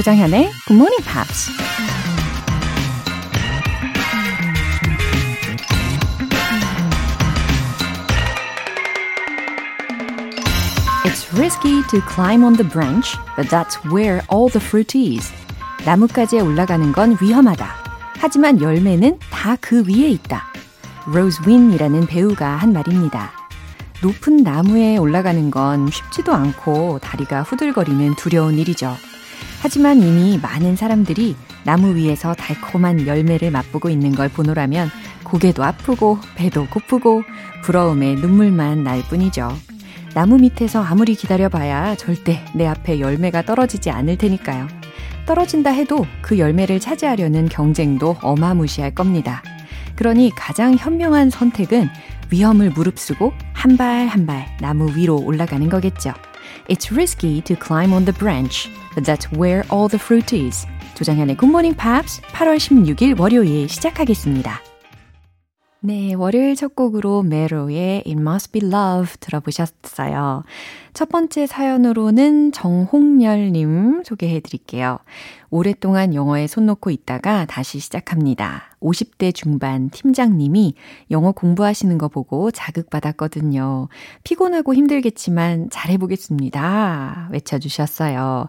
조장현의 Good Morning Pops. It's risky to climb on the branch, but that's where all the fruit is. 나뭇가지에 올라가는 건 위험하다. 하지만 열매는 다 그 위에 있다. 로즈 윈이라는 배우가 한 말입니다. 높은 나무에 올라가는 건 쉽지도 않고 다리가 후들거리는 두려운 일이죠. 하지만 이미 많은 사람들이 나무 위에서 달콤한 열매를 맛보고 있는 걸 보노라면 고개도 아프고 배도 고프고 부러움에 눈물만 날 뿐이죠. 나무 밑에서 아무리 기다려봐야 절대 내 앞에 열매가 떨어지지 않을 테니까요. 떨어진다 해도 그 열매를 차지하려는 경쟁도 어마무시할 겁니다. 그러니 가장 현명한 선택은 위험을 무릅쓰고 한 발 한 발 나무 위로 올라가는 거겠죠. It's risky to climb on the branch, but that's where all the fruit is. 조장현의 Good Morning Pops 8월 16일 월요일 시작하겠습니다. 네, 월요일 첫 곡으로 메로의 It Must Be Love 들어보셨어요. 첫 번째 사연으로는 정홍열님 소개해 드릴게요. 오랫동안 영어에 손 놓고 있다가 다시 시작합니다. 50대 중반 팀장님이 영어 공부하시는 거 보고 자극받았거든요. 피곤하고 힘들겠지만 잘해보겠습니다. 외쳐주셨어요.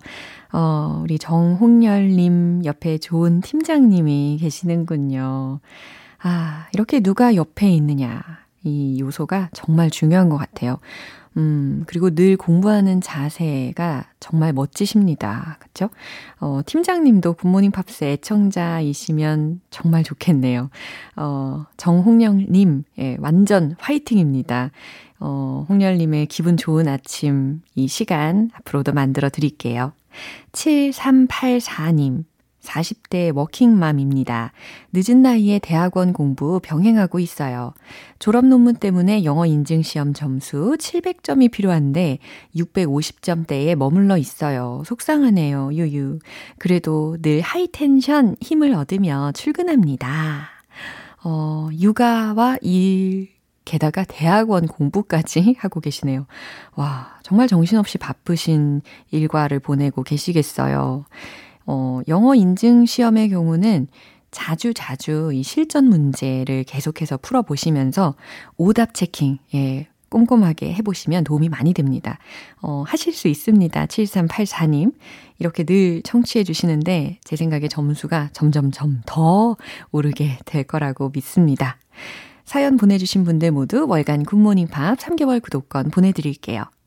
어, 우리 정홍열님 옆에 좋은 팀장님이 계시는군요. 아, 이렇게 누가 옆에 있느냐. 이 요소가 정말 중요한 것 같아요. 음, 그리고 늘 공부하는 자세가 정말 멋지십니다. 그쵸? 어, 팀장님도 굿모닝 팝스 애청자이시면 정말 좋겠네요. 어, 정홍영님, 예, 완전 화이팅입니다. 어, 홍열님의 기분 좋은 아침, 이 시간 앞으로도 만들어 드릴게요. 7384님, 40대 워킹맘입니다. 늦은 나이에 대학원 공부 병행하고 있어요. 졸업 논문 때문에 영어 인증 시험 점수 700점이 필요한데 650점대에 머물러 있어요. 속상하네요. 유유. 그래도 늘 하이텐션 힘을 얻으며 출근합니다. 어, 육아와 일 게다가 대학원 공부까지 하고 계시네요. 와, 정말 정신없이 바쁘신 일과를 보내고 계시겠어요. 어, 영어 인증 시험의 경우는 자주 자주 이 실전 문제를 계속해서 풀어보시면서 오답 체킹, 예, 꼼꼼하게 해보시면 도움이 많이 됩니다. 어, 하실 수 있습니다. 7384님. 이렇게 늘 청취해 주시는데 제 생각에 점수가 점점점 더 오르게 될 거라고 믿습니다. 사연 보내주신 분들 모두 월간 굿모닝 팝스 3개월 구독권 보내드릴게요.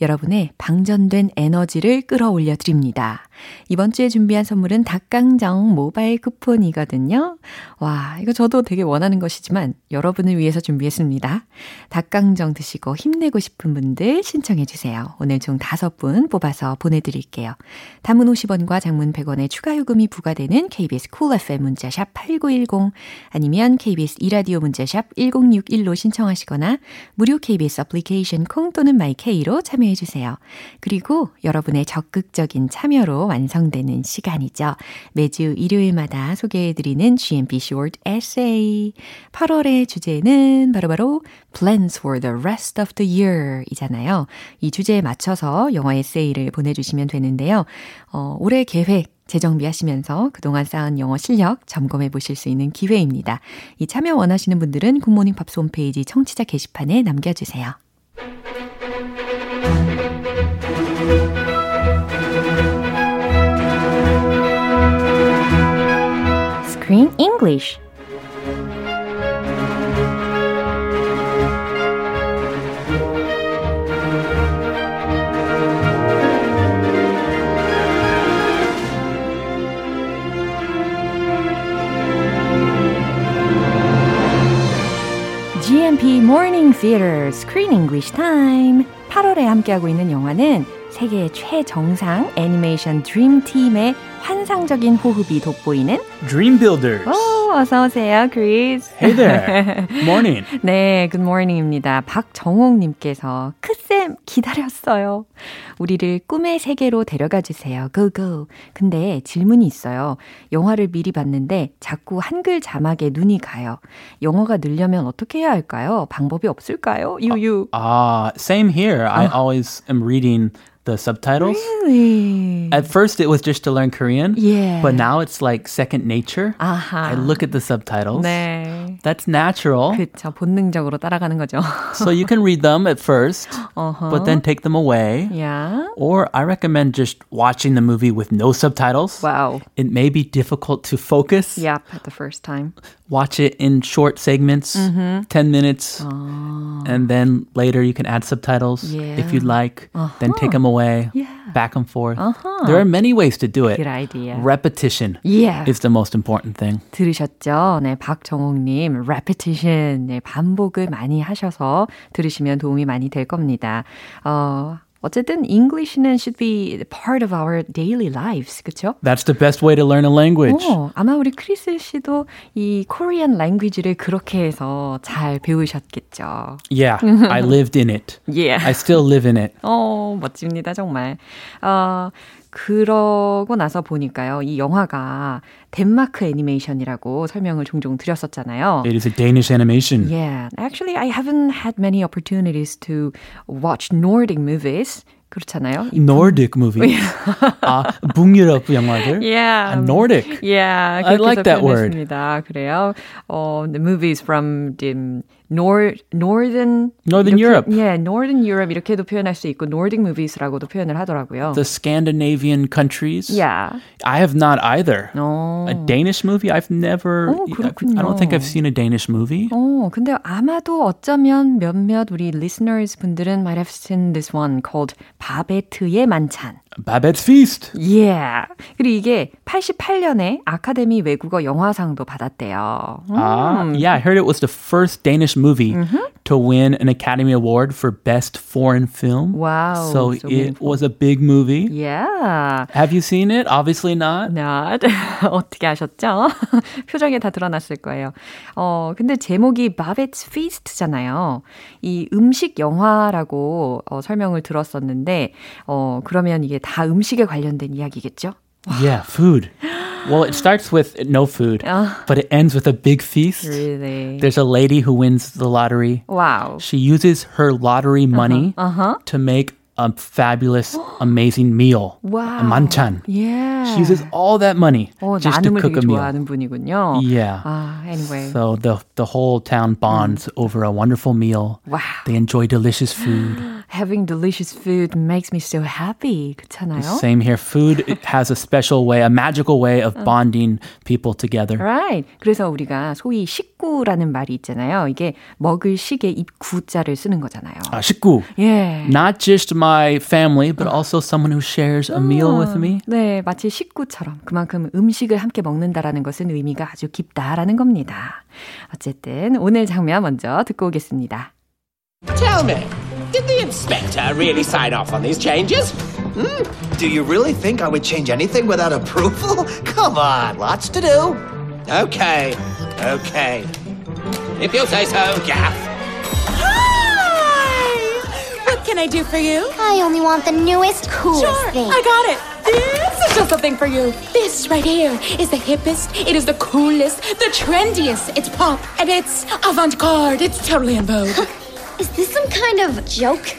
여러분의 방전된 에너지를 끌어올려 드립니다. 이번 주에 준비한 선물은 닭강정 모바일 쿠폰이거든요. 와, 이거 저도 되게 원하는 것이지만 여러분을 위해서 준비했습니다. 닭강정 드시고 힘내고 싶은 분들 신청해 주세요. 오늘 총 다섯 분 뽑아서 보내드릴게요. 단문 50원과 장문 100원의 추가 요금이 부과되는 KBS Cool FM 문자샵 8910 아니면 KBS 2라디오 문자샵 1061로 신청하시거나 무료 KBS 애플리케이션 콩 또는 마이케이로 참여 해 주세요. 그리고 여러분의 적극적인 참여로 완성되는 시간이죠. 매주 일요일마다 소개해 드리는 GMP Short Essay. 8월의 주제는 바로 바로 Plans for the Rest of the Year 이잖아요. 이 주제에 맞춰서 영어 에세이를 보내주시면 되는데요. 어, 올해 계획 재정비하시면서 그동안 쌓은 영어 실력 점검해 보실 수 있는 기회입니다. 이 참여 원하시는 분들은 굿모닝 팝스 홈페이지 청취자 게시판에 남겨주세요. Screen English GMP Morning Theater Screen English Time 8월에 함께하고 있는 영화는 세계 최정상 애니메이션 드림팀의 환상적인 호흡이 돋보이는 Dream Builders. 오, 어서 오세요, 크리스. Hey there. Morning. 네, good morning입니다. 박정옥 님께서 크쌤 기다렸어요. 우리를 꿈의 세계로 데려가 주세요. Go go. 근데 질문이 있어요. 영화를 미리 봤는데 자꾸 한글 자막에 눈이 가요. 영어가 늘려면 어떻게 해야 할까요? 방법이 없을까요? 유유. Ah, uh, same here. I always am reading the subtitles. Really? At first, it was just to learn Korean. Yeah. But now it's like second nature. 아하. I look at the subtitles. 네. That's natural. 그쵸. 본능적으로 따라가는 거죠. so you can read them at 1st uh-huh. but then take them away. Yeah. Or I recommend just watching the movie with no subtitles. Wow. It may be difficult to focus. Yep, at the first time. Watch it in short segments, Mm-hmm. 10 minutes. Oh. And then later you can add subtitles Yeah. if you'd like. Then take them away, Yeah. back and forth. Uh-huh. There are many ways to do it. Good idea. Repetition Yeah. is the most important thing. 들으셨죠? 네, 박정옥님, repetition, 네, 반복을 많이 하셔서 들으시면 도움이 많이 될 겁니다. 어, 어쨌든 English는 should be part of our daily lives, 그렇죠? That's the best way to learn a language. 어, 아마 우리 크리스 씨도 이 Korean language를 그렇게 해서 잘 배우셨겠죠. Yeah, I lived in it. Yeah. I still live in it. 어, 멋집니다, 정말. 어, 그러고 나서 보니까요, 이 영화가 덴마크 애니메이션이라고 설명을 종종 드렸었잖아요. It is a Danish animation. Yeah, actually, I haven't had many opportunities to watch Nordic movies. 그렇잖아요. 이 Nordic movie. 아, 북유럽 영화들. Yeah. 아, Nordic. Yeah, I like that word. 그래요. 어, the movies from the nor, northern Northern 이렇게, Europe. Yeah, northern Europe 이렇게도 표현할 수 있고 Nordic movies라고도 표현을 하더라고요. The Scandinavian countries. yeah. I have not either. 어. A Danish movie? I've never. 어, 그렇군요. I don't think I've seen a Danish movie. 어, 근데 아마도 어쩌면 몇몇 우리 listeners 분들은 might have seen this one called 바베트의 만찬. Babette's Feast. Yeah. 그리고 이게 88년에 아카데미 외국어 영화상도 받았대요. 음. Ah, yeah, I heard it was the first Danish movie to win an Academy Award for Best Foreign Film. Wow, So, so it meaningful. was a big movie. Yeah. Have you seen it? Obviously not. Not. 어떻게 아셨죠? 표정에 다 드러났을 거예요. 어, 근데 제목이 Babette's Feast잖아요. 이 음식 영화라고 어, 설명을 들었었는데, 어, 그러면 이게 다 음식에 관련된 이야기겠죠? Yeah, food. Well, it starts with no food, but it ends with a big feast. Really? There's a lady who wins the lottery. Wow. She uses her lottery money Uh-huh. to make a fabulous, amazing meal. 와우. A manchan. Yeah. She uses all that money 어, just to 나눔을 cook 되게 a meal. 좋아하는 분이군요. Yeah. 아, anyway. So the the whole town bonds over a wonderful meal. Wow. They enjoy delicious food. Having delicious food makes me so happy. 그렇잖아요? Same here. Food it has a special way, a magical way of bonding people together. Right. 그래서 우리가 소위 식구라는 말이 있잖아요. 이게 먹을 식에 입구자를 쓰는 거잖아요. 아, 식구. 예. Not just my family, but also someone who shares a meal with me. 네, 마치 식구처럼 그만큼 음식을 함께 먹는다라는 것은 의미가 아주 깊다라는 겁니다. 어쨌든 오늘 장면 먼저 듣고 오겠습니다. Tell me, did the inspector really sign off on these changes? Do you really think I would change anything without approval? Come on, lots to do. Okay, okay. If you say so, Gaff. What can I do for you? I only want the newest, coolest Sure, thing. I got it. This is just something for you. This right here is the hippest, it is the coolest, the trendiest. It's pop and it's avant-garde. It's totally in vogue. Is this some kind of joke?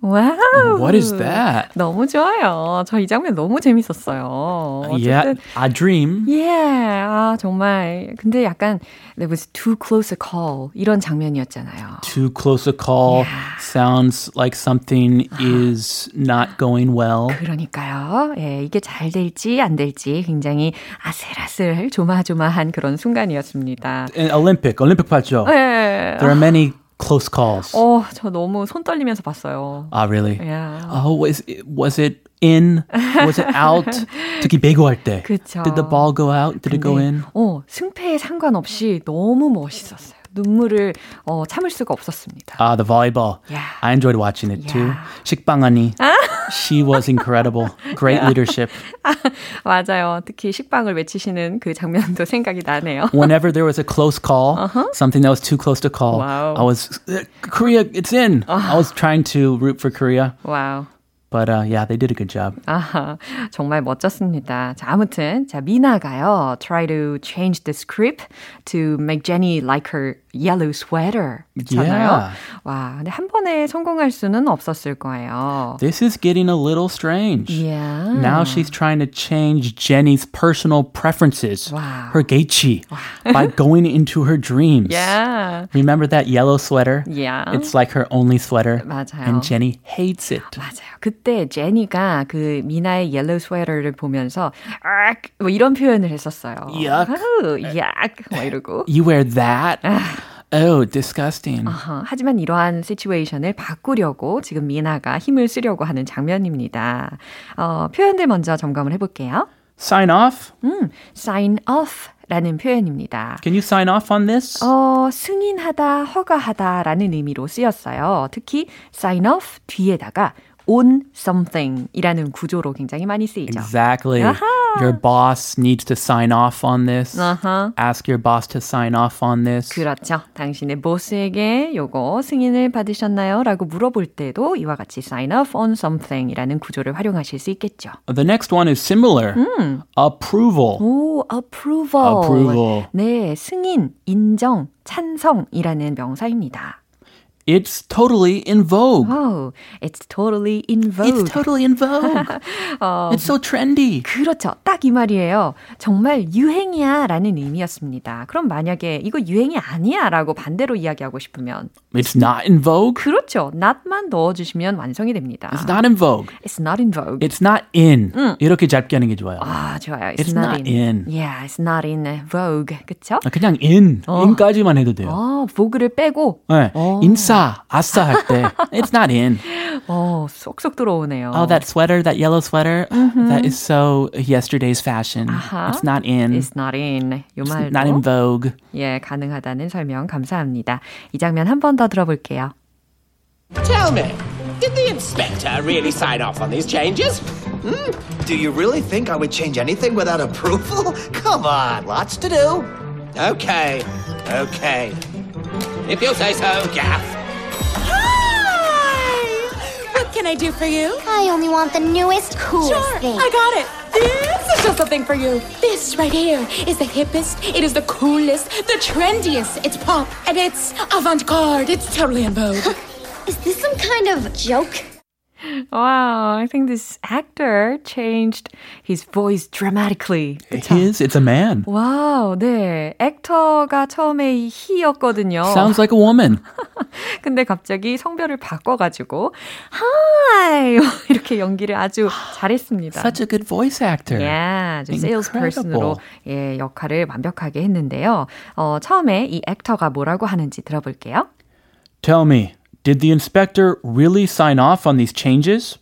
와우. What is that? 너무 좋아요. 저 이 장면 너무 재밌었어요. Yeah, a dream. Yeah, 아 정말 근데 약간 there was too close a call 이런 장면이었잖아요. Too close a call sounds like something is not going well. 그러니까요. 예, 이게 잘 될지 안 될지 굉장히 아슬아슬 조마조마한 그런 순간이었습니다. In Olympic, Olympic 봤죠? 예. There are many close calls. 어, 저 너무 손 떨리면서 봤어요. Ah, really? Yeah. Oh, was it, was it in? Was it out? 특히 배구할 때. 그쵸. Did the ball go out? Did it go in? 어, 승패에 상관없이 너무 멋있었어요. 눈물을 어, 참을 수가 없었습니다. Ah, the volleyball. Yeah. I enjoyed watching it too. Yeah. 식빵 아니. She was incredible. Great leadership. 맞아요. 특히 식빵을 외치시는 그 장면도 생각이 나네요. Whenever there was a close call, something that was too close to call, Wow. I was "Uh, Korea. It's in. I was trying to root for Korea, 와우. but uh, yeah, they did a good job. 아하, 정말 멋졌습니다. 자, 아무튼, 자, 미나가요. Try to change the script to make Jenny like her yellow sweater. 그렇잖아요. Yeah. 와, 근데 한 번에 성공할 수는 없었을 거예요. This is getting a little strange. Yeah. Now she's trying to change Jenny's personal preferences, Wow. her geichi, by going into her dreams. Yeah. Remember that yellow sweater? Yeah. It's like her only sweater. 맞아요. And Jenny hates it. 맞아요. 그 때 제니가 그 미나의 옐로우 스웨터를 보면서 악! 뭐 이런 표현을 했었어요. Yuck. 아우, 약! 막 이러고. You wear that? oh, disgusting. 어허, 하지만 이러한 시츄에이션을 바꾸려고 지금 미나가 힘을 쓰려고 하는 장면입니다. 어, 표현들 먼저 점검을 해볼게요. Sign off? 음, sign off 라는 표현입니다. Can you sign off on this? 어, 승인하다, 허가하다 라는 의미로 쓰였어요. 특히 sign off 뒤에다가 on something 이라는 구조로 굉장히 많이 쓰이죠. Exactly. 아하. Your boss needs to sign off on this. 아하. Ask your boss to sign off on this. 그렇죠. 당신의 보스에게 요거 승인을 받으셨나요? 라고 물어볼 때도 이와 같이 sign off on something 이라는 구조를 활용하실 수 있겠죠. The next one is similar. Approval. 오, approval. Approval. 네, 승인, 인정, 찬성이라는 명사입니다. It's totally in vogue. Wow, it's totally in vogue. It's totally in vogue. It's so trendy. 그렇죠. 딱 이 말이에요. 정말 유행이야 라는 의미였습니다. 그럼 만약에 이거 유행이 아니야 라고 반대로 이야기하고 싶으면 It's not in vogue. 그렇죠. not만 넣어주시면 완성이 됩니다. It's not in vogue. It's not in vogue. It's not in. 이렇게 짧게 하는 게 좋아요. 아, 좋아요. It's, It's not in. Yeah, it's not in vogue. 그쵸? 그냥 in. in까지만 해도 돼요. 어, vogue를 빼고, 네. 인싸, 아싸 할 때 It's not in. 어, 쏙쏙 들어오네요. Oh, that sweater, that yellow sweater, that is so yesterday's fashion. 아하. It's not in. It's not in. 요 It's 말도 not in vogue. 예, 가능하다는 설명 감사합니다. 이 장면 한 번 더 들어볼게요. Tell me, did the inspector really sign off on these changes? Do you really think I would change anything without approval? Come on, lots to do. Okay, okay. If you say so, Gaff. can I do for you? I only want the newest, coolest Sure, thing. I got it. This is just something for you. This right here is the hippest, it is the coolest, the trendiest. It's pop and it's avant garde. It's totally in vogue. Is this some kind of joke? Wow, I think this actor changed his voice dramatically. 그쵸? His, it's a man. 와우, 네. 액터가 처음에 he였거든요. Sounds like a woman. 근데 갑자기 성별을 바꿔가지고, hi! 이렇게 연기를 아주 잘했습니다. Such a good voice actor. Yeah, 아주 salesperson으로. 예, 역할을 완벽하게 했는데요. 어, 처음에 이 액터가 뭐라고 하는지 들어볼게요. Tell me, did the inspector really sign off on these changes?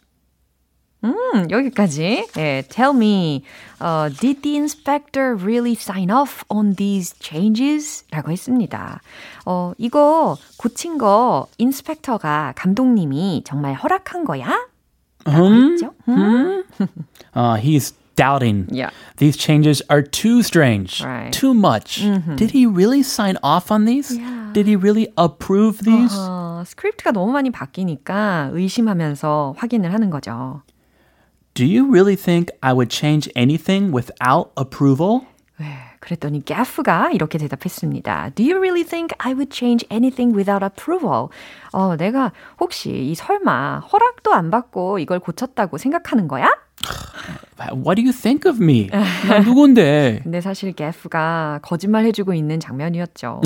음, 여기까지. 예, tell me, 어, did the inspector really sign off on these changes? 라고 했습니다. 어, 이거 고친 거 인스펙터가 감독님이 정말 허락한 거야? 라고 했죠. 음? Uh, he's doubting. Yeah. These changes are too strange, Right. too much. Did he really sign off on these? Did he really approve these? 어, 스크립트가 너무 많이 바뀌니까 의심하면서 확인을 하는 거죠. Do you really think I would change anything without approval? 네, 그랬더니 가프가 이렇게 대답했습니다. Do you really think I would change anything without approval? 어, 내가 혹시 이 설마 허락도 안 받고 이걸 고쳤다고 생각하는 거야? What do you think of me? 나 누군데? 근데 사실 가프가 거짓말 해주고 있는 장면이었죠.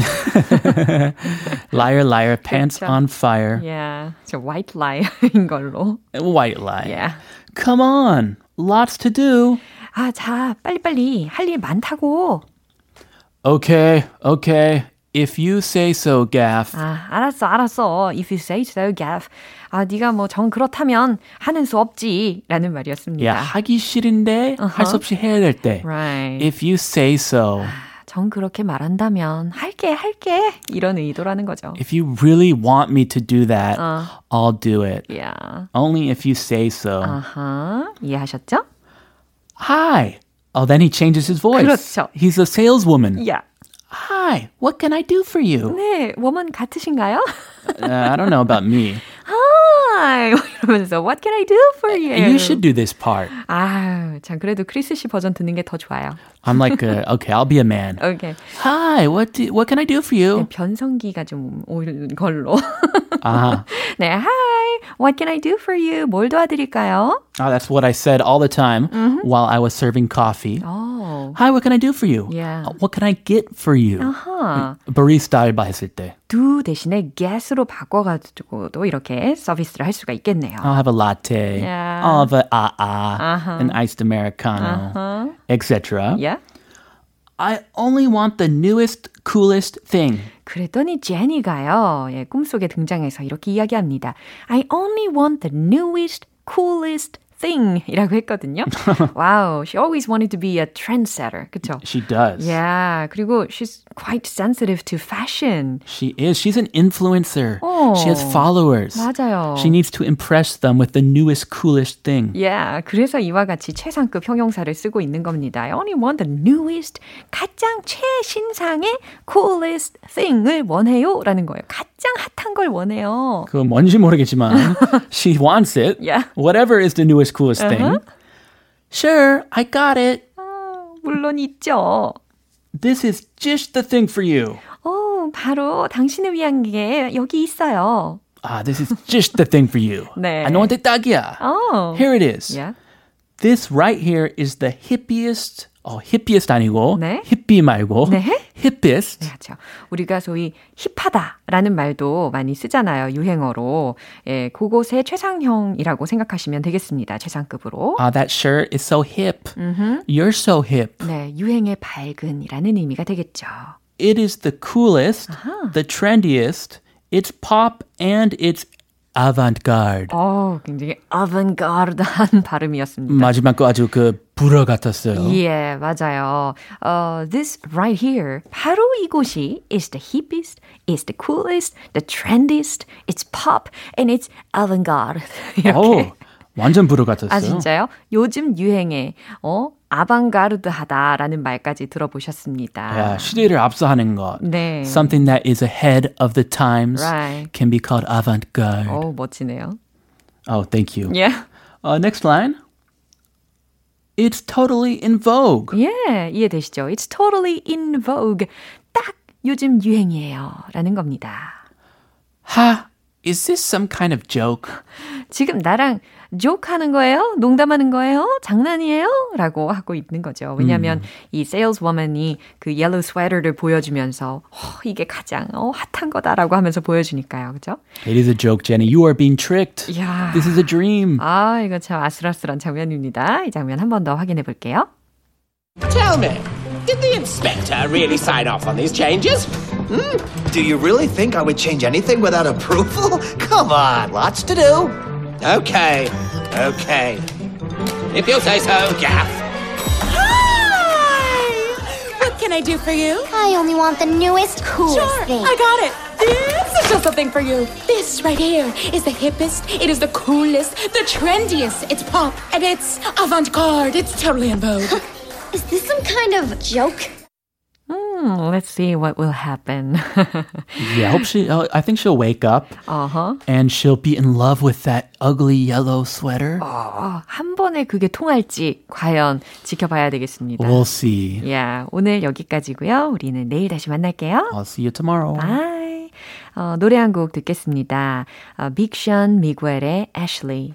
Liar, liar, pants 그렇죠. on fire. yeah, 저 white lie인 걸로. White lie. Yeah. Come on, lots to do. 아, 자, 빨리빨리 할 일 많다고. Okay, okay. If you say so, Gaff. 아, 알았어, 알았어. If you say so, Gaff. 아, 네가 뭐 정 그렇다면 하는 수 없지. 라는 말이었습니다. 야, 하기 싫은데 할 수 없이 해야 될 때. Right. If you say so. 정 그렇게 말한다면 할게, 할게. 이런 의도라는 거죠. If you really want me to do that, 어. I'll do it. Yeah. Only if you say so. 아하. 이해하셨죠? Hi. Oh, then he changes his voice. 그렇죠. He's a saleswoman. Yeah. Hi. What can I do for you? 네, 워먼 같으신가요? Uh, I don't know about me. Hi. 이러면서 What can I do for you? You should do this part. 아, 참 그래도 크리스 씨 버전 듣는 게 더 좋아요. I'm like, uh, okay, I'll be a man. 오케이. Hi. What do, what can I do for you? 변성기가 좀 올 걸로. Uh-huh. 네, Hi. What can I do for you? 뭘 도와드릴까요? Oh, that's what I said all the time while I was serving coffee. 어. Hi, what can I do for you? Yeah. Uh, What can I get for you? 아하. barista 알바 했을 때. do 대신에 get으로 바꿔가지고도 이렇게 서비스를 할 수가 있겠네요. I'll have a latte. Yeah. I'll have a ah an iced americano, Uh-huh. etc. Yeah? I only want the newest, coolest thing. 그랬더니 제니가요, 예, 꿈속에 등장해서 이렇게 이야기합니다. I only want the newest, coolest thing 이라고 했거든요. wow, she always wanted to be a trendsetter. 그쵸? She does. Yeah, 그리고 she's quite sensitive to fashion. She is. She's an influencer. She has Oh. followers. 맞아요. She needs to impress them with the newest, coolest thing. Yeah, 그래서 이와 같이 최상급 형용사를 쓰고 있는 겁니다. I only want the newest, 가장 최신상의 coolest thing을 원해요. 라는 거예요. 가장 핫한 걸 원해요. 그건 뭔지 모르겠지만 she wants it. Yeah. Whatever is the newest, coolest thing. Sure, I got it. 물론 있죠. This is just the thing for you. 어, 바로 당신을 위한 게 여기 있어요. Ah, this is just the thing for you. 네. I know what 딱이야. 어. Here it is. Yeah. This right here is the hippiest. 어, hippiest 아니고 네. hippie 말고 네. hippest. 네, 그렇죠. 우리가 소위 힙하다라는 말도 많이 쓰잖아요. 유행어로. 예, 그곳의 최상형이라고 생각하시면 되겠습니다. 최상급으로. Ah, that shirt is so hip. You're so hip. 네, 유행의 밝은이라는 의미가 되겠죠. It is the coolest, the trendiest. It's pop and it's avant-garde. 어, 굉장히 어반가르드한 발음이었습니다. 마지막 거 아주 그 불어 같았어요. 예, 맞아요. 어, this right here, 바로 이곳이 is the hippiest, is the coolest, the trendiest, it's pop, and it's avant-garde. 이렇게. 오, 완전 불어 같았어요. 아, 진짜요? 요즘 유행에, 어, 아방가르드하다라는 말까지 들어보셨습니다. 야, 시대를 앞서하는 것. 네. Something that is ahead of the times Right. can be called avant-garde. 어, 멋지네요. Oh, thank you. Yeah. Uh, next line. It's totally in vogue. 예, 이해되시죠? It's totally in vogue. 딱 요즘 유행이에요. 라는 겁니다. Ha, is this some kind of joke? 지금 나랑 joke 하는 거예요? 농담하는 거예요? 장난이에요? 라고 하고 있는 거죠. 왜냐면 이 saleswoman이 그 yellow sweater를 보여주면서 어, 이게 가장 어, 핫한 거다라고 하면서 보여주니까요. 그죠? It is a joke, Jenny. You are being tricked. 야. This is a dream. 아, 이거 참 아슬아슬한 장면입니다. 이 장면 한 번 더 확인해 볼게요. Tell me, did the inspector really sign off on these changes? Do you really think I would change anything without approval? Come on, lots to do. Okay, okay. If you say so, Gaff. Hi! What can I do for you? I only want the newest, coolest Sure, thing. I got it. This is just something for you. This right here is the hippest, it is the coolest, the trendiest. It's pop, and it's avant-garde. It's totally in vogue. Is this some kind of joke? Hmm, let's see what will happen. Yeah, I hope she. Uh, I think she'll wake up 어허. and she'll be in love with that ugly yellow sweater. 한 번에 그게 통할지 과연 지켜봐야 되겠습니다. We'll see. 야, 오늘 여기까지고요. 우리는 내일 다시 만날게요. I'll see you tomorrow. Bye. 어, 노래 한 곡 듣겠습니다. 어, 빅 션, 미구엘의 Ashley.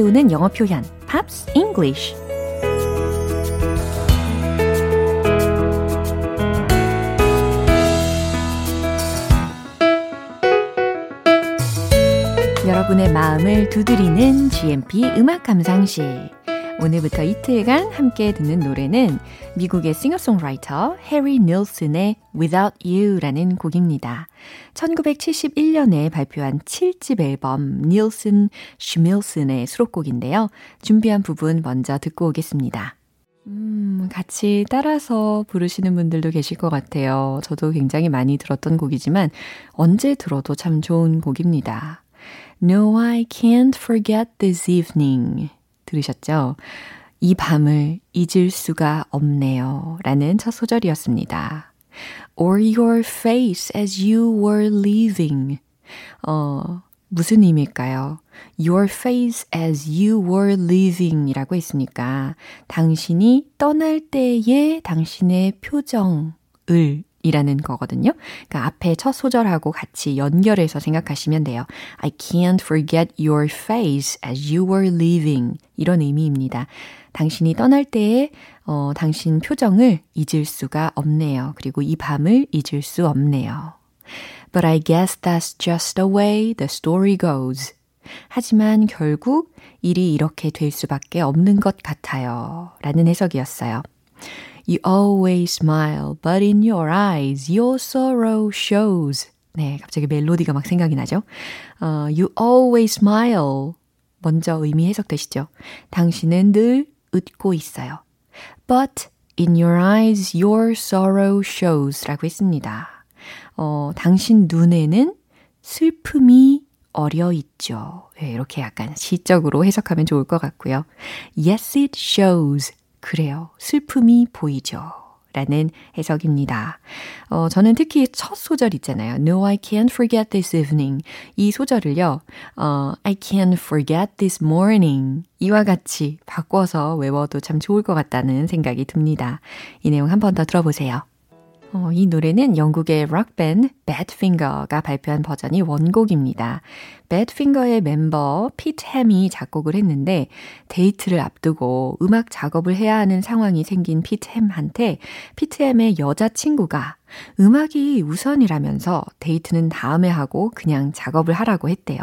배우는 영어 표현 Pops English 여러분의 마음을 두드리는 GMP 음악 감상실 오늘부터 이틀간 함께 듣는 노래는 미국의 싱어송라이터 해리 닐슨의 Without You라는 곡입니다. 1971년에 발표한 7집 앨범 닐슨 슈밀슨의 수록곡인데요. 준비한 부분 먼저 듣고 오겠습니다. 음, 같이 따라서 부르시는 분들도 계실 것 같아요. 저도 굉장히 많이 들었던 곡이지만 언제 들어도 참 좋은 곡입니다. No, I can't forget this evening. 들으셨죠? 이 밤을 잊을 수가 없네요. 라는 첫 소절이었습니다. Or your face as you were leaving. 어, 무슨 의미일까요? Your face as you were leaving 이라고 했으니까 당신이 떠날 때의 당신의 표정을 이라는 거거든요. 그러니까 앞에 첫 소절하고 같이 연결해서 생각하시면 돼요. I can't forget your face as you were leaving. 이런 의미입니다. 당신이 떠날 때의 어, 당신 표정을 잊을 수가 없네요. 그리고 이 밤을 잊을 수 없네요. But I guess that's just the way the story goes. 하지만 결국 일이 이렇게 될 수밖에 없는 것 같아요. 라는 해석이었어요. You always smile, but in your eyes, your sorrow shows. 네, 갑자기 멜로디가 막 생각이 나죠? 어, you always smile. 먼저 의미 해석되시죠? 당신은 늘 웃고 있어요. But in your eyes, your sorrow shows. 라고 했습니다. 어, 당신 눈에는 슬픔이 어려 있죠. 네, 이렇게 약간 시적으로 해석하면 좋을 것 같고요. Yes, it shows. 그래요. 슬픔이 보이죠. 라는 해석입니다. 어, 저는 특히 첫 소절 있잖아요. No, I can't forget this evening. 이 소절을요, 어, I can't forget this morning. 이와 같이 바꿔서 외워도 참 좋을 것 같다는 생각이 듭니다. 이 내용 한 번 더 들어보세요. 어, 이 노래는 영국의 록밴드 Badfinger가 발표한 버전이 원곡입니다. Badfinger의 멤버 피트 햄이 작곡을 했는데 데이트를 앞두고 음악 작업을 해야 하는 상황이 생긴 피트 햄한테 피트 햄의 여자친구가 음악이 우선이라면서 데이트는 다음에 하고 그냥 작업을 하라고 했대요.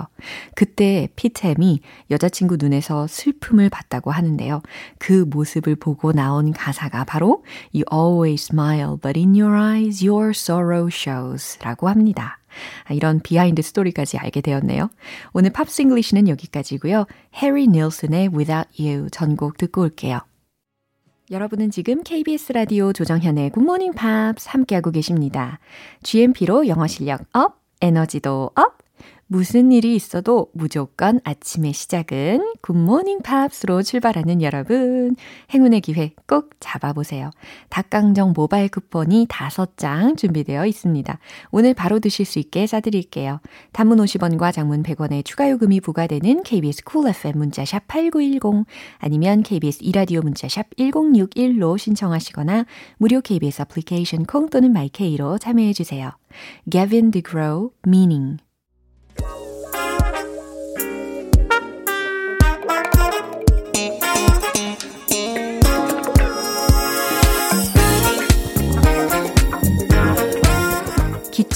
그때 피트 햄이 여자친구 눈에서 슬픔을 봤다고 하는데요. 그 모습을 보고 나온 가사가 바로 You always smile, but in your eyes your sorrow shows 라고 합니다. 이런 비하인드 스토리까지 알게 되었네요. 오늘 팝싱글리시는 여기까지고요. 해리 닐슨의 Without You 전곡 듣고 올게요. 여러분은 지금 KBS 라디오 조정현의 굿모닝 팝스 함께하고 계십니다. GMP로 영어 실력 up, 에너지도 up, 무슨 일이 있어도 무조건 아침의 시작은 굿모닝 팝스로 출발하는 여러분. 행운의 기회 꼭 잡아보세요. 닭강정 모바일 쿠폰이 5장 준비되어 있습니다. 오늘 바로 드실 수 있게 싸드릴게요. 단문 50원과 장문 100원의 추가 요금이 부과되는 KBS cool FM 문자샵 8910 아니면 KBS 2라디오 문자샵 1061로 신청하시거나 무료 KBS 애플리케이션 콩 또는 마이케이로 참여해 주세요. Gavin DeGraw, Meaning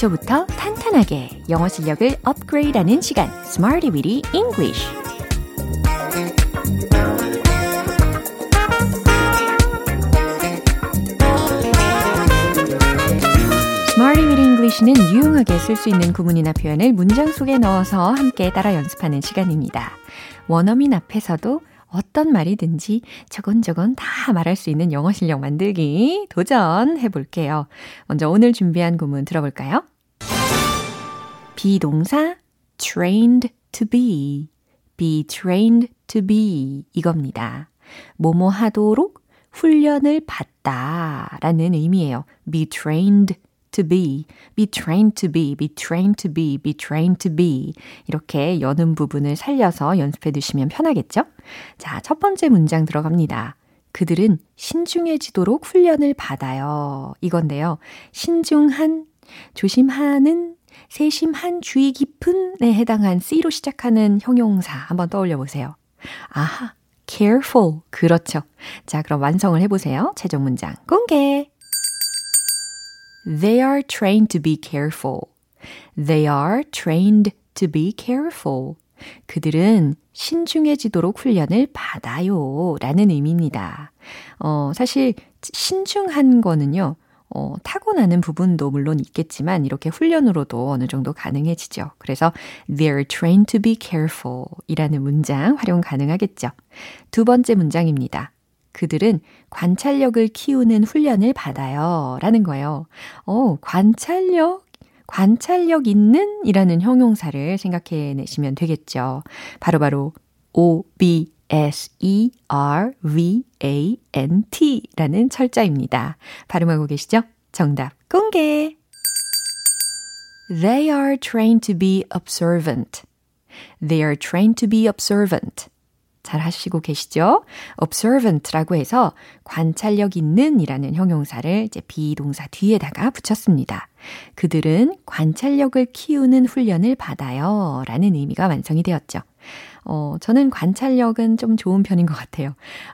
기초부터 탄탄하게 영어 실력을 업그레이드하는 시간, Smarty Weedy English. English는 유용하게 쓸 수 있는 구문이나 표현을 문장 속에 넣어서 함께 따라 연습하는 시간입니다. 원어민 앞에서도 어떤 말이든지 저건저건 다 말할 수 있는 영어 실력 만들기 도전해 볼게요. 먼저 오늘 준비한 구문 들어볼까요? 비동사 trained to be, be trained to be 이겁니다. 뭐뭐 하도록 훈련을 받다 라는 의미예요. be trained to be, be trained to be, be trained to be, be trained to be. 이렇게 여는 부분을 살려서 연습해 두시면 편하겠죠? 자, 첫 번째 문장 들어갑니다. 그들은 신중해지도록 훈련을 받아요. 이건데요. 신중한, 조심하는, 세심한 주의 깊은에 해당한 C로 시작하는 형용사 한번 떠올려 보세요. 아하, careful. 그렇죠. 자, 그럼 완성을 해보세요. 최종 문장 공개. They are trained to be careful. They are trained to be careful. 그들은 신중해지도록 훈련을 받아요. 라는 의미입니다. 어, 사실, 신중한 거는요, 어, 타고나는 부분도 물론 있겠지만 이렇게 훈련으로도 어느 정도 가능해지죠. 그래서 they're trained to be careful 이라는 문장 활용 가능하겠죠. 두 번째 문장입니다. 그들은 관찰력을 키우는 훈련을 받아요. 라는 거예요. 어, 관찰력? 관찰력 있는 이라는 형용사를 생각해 내시면 되겠죠. 바로바로 바로 O-B-S-E-R-V-A-N-T 라는 철자입니다. 발음하고 계시죠? 정답 공개! They are trained to be observant. They are trained to be observant. 잘 하시고 계시죠? observant라고 해서 관찰력 있는 이라는 형용사를 이제 비동사 뒤에다가 붙였습니다. 그들은 관찰력을 키우는 훈련을 받아요. 라는 의미가 완성이 되었죠. 어, 저는 관찰력은 좀 좋은 편인 것 같아요.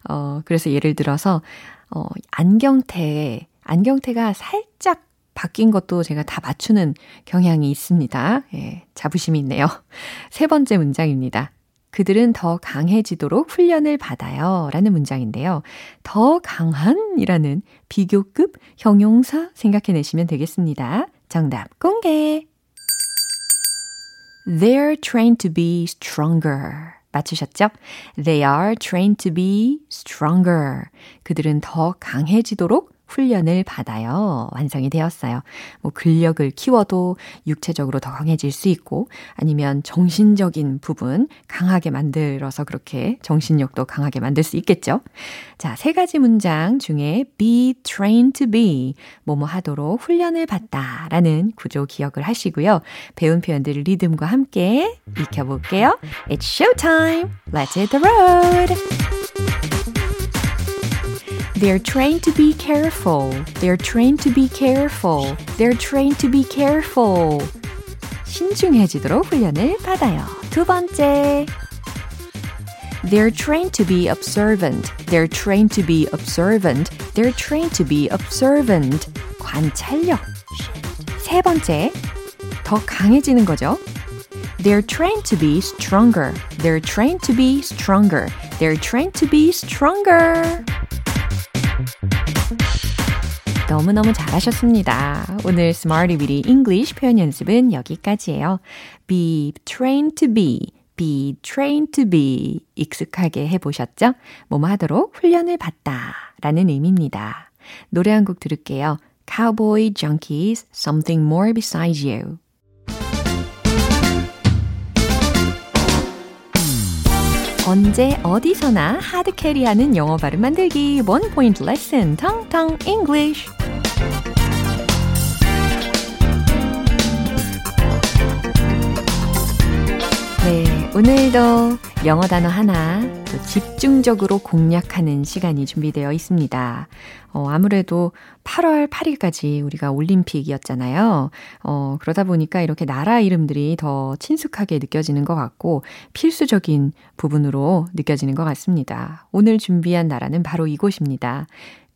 어, 그래서 예를 들어서, 어, 안경테에, 안경테가 살짝 바뀐 것도 제가 다 맞추는 경향이 있습니다. 예, 자부심이 있네요. 세 번째 문장입니다. 그들은 더 강해지도록 훈련을 받아요. 라는 문장인데요. 더 강한 이라는 비교급 형용사 생각해내시면 되겠습니다. 정답 공개! They're trained to be stronger. 맞추셨죠? They are trained to be stronger. 그들은 더 강해지도록 훈련을 받아요. 완성이 되었어요. 뭐 근력을 키워도 육체적으로 더 강해질 수 있고 아니면 정신적인 부분 강하게 만들어서 그렇게 정신력도 강하게 만들 수 있겠죠. 자, 세 가지 문장 중에 be trained to be 뭐뭐 하도록 훈련을 받다 라는 구조 기억을 하시고요. 배운 표현들을 리듬과 함께 익혀 볼게요. It's showtime! Let's hit the road! They're trained to be careful. They're trained to be careful. They're trained to be careful. 신중해지도록 훈련을 받아요. 두 번째. They're trained to be observant. They're trained to be observant. They're trained to be observant. 관찰력. 세 번째. 더 강해지는 거죠. They're trained to be stronger. They're trained to be stronger. They're trained to be stronger. 너무너무 잘하셨습니다. 오늘 Smarty Weedy English 표현 연습은 여기까지예요. Be trained to be, be trained to be 익숙하게 해보셨죠? 뭐뭐 하도록 훈련을 받다 라는 의미입니다. 노래 한 곡 들을게요. Cowboy Junkies, Something More Besides You. 언제 어디서나 hard carry하는 영어 발음 만들기. one point 레슨 tongue tongue 네, 오늘도 영어 단어 하나 집중적으로 공략하는 시간이 준비되어 있습니다. 어, 아무래도 8월 8일까지 우리가 올림픽이었잖아요. 어, 그러다 보니까 이렇게 나라 이름들이 더 친숙하게 느껴지는 것 같고 필수적인 부분으로 느껴지는 것 같습니다. 오늘 준비한 나라는 바로 이곳입니다.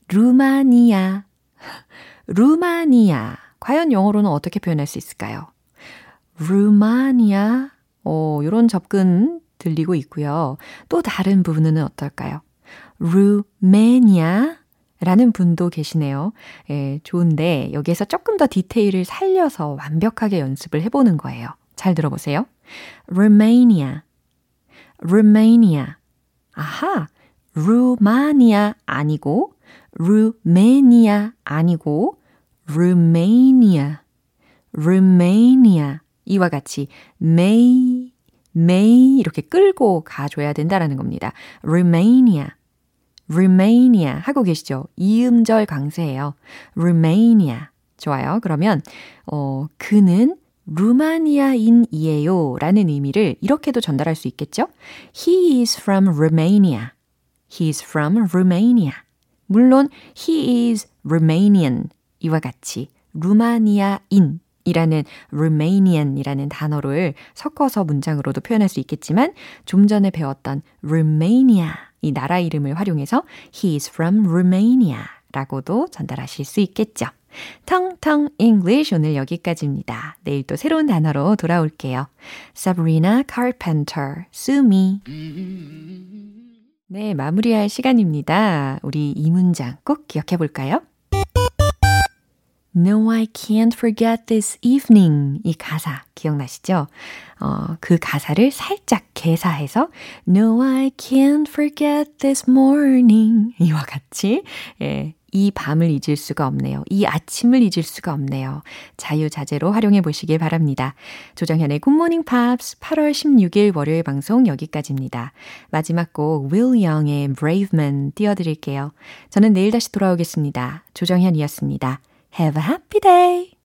루마니아. 루마니아. 과연 영어로는 어떻게 표현할 수 있을까요? 루마니아. 어, 요런 접근 들리고 있고요. 또 다른 부분은 어떨까요? 루메니아 라는 분도 계시네요. 예, 좋은데 여기에서 조금 더 디테일을 살려서 완벽하게 연습을 해보는 거예요. 잘 들어보세요. Romania, Romania. 아하, 루마니아 아니고, 루메니아 아니고, Romania, Romania. 이와 같이 may, may 이렇게 끌고 가줘야 된다라는 겁니다. Romania, Romania 하고 계시죠? 이음절 강세예요. Romania. 좋아요. 그러면 어 그는 루마니아인이에요 라는 의미를 이렇게도 전달할 수 있겠죠? He is from Romania. He is from Romania. 물론 he is Romanian 이와 같이 루마니아인 이라는 Romanian이라는 단어를 섞어서 문장으로도 표현할 수 있겠지만 좀 전에 배웠던 Romania 이 나라 이름을 활용해서 He is from Romania 라고도 전달하실 수 있겠죠. 텅텅 English 오늘 여기까지입니다. 내일 또 새로운 단어로 돌아올게요. Sabrina Carpenter, Sue Me. 네, 마무리할 시간입니다. 우리 이 문장 꼭 기억해 볼까요? No, I can't forget this evening. 이 가사 기억나시죠? 어, 그 가사를 살짝 개사해서 No, I can't forget this morning. 이와 같이 예, 이 밤을 잊을 수가 없네요. 이 아침을 잊을 수가 없네요. 자유자재로 활용해 보시길 바랍니다. 조정현의 굿모닝 팝스 8월 16일 월요일 방송 여기까지입니다. 마지막 곡 Will Young의 Brave Man 띄워드릴게요. 저는 내일 다시 돌아오겠습니다. 조정현이었습니다. Have a happy day!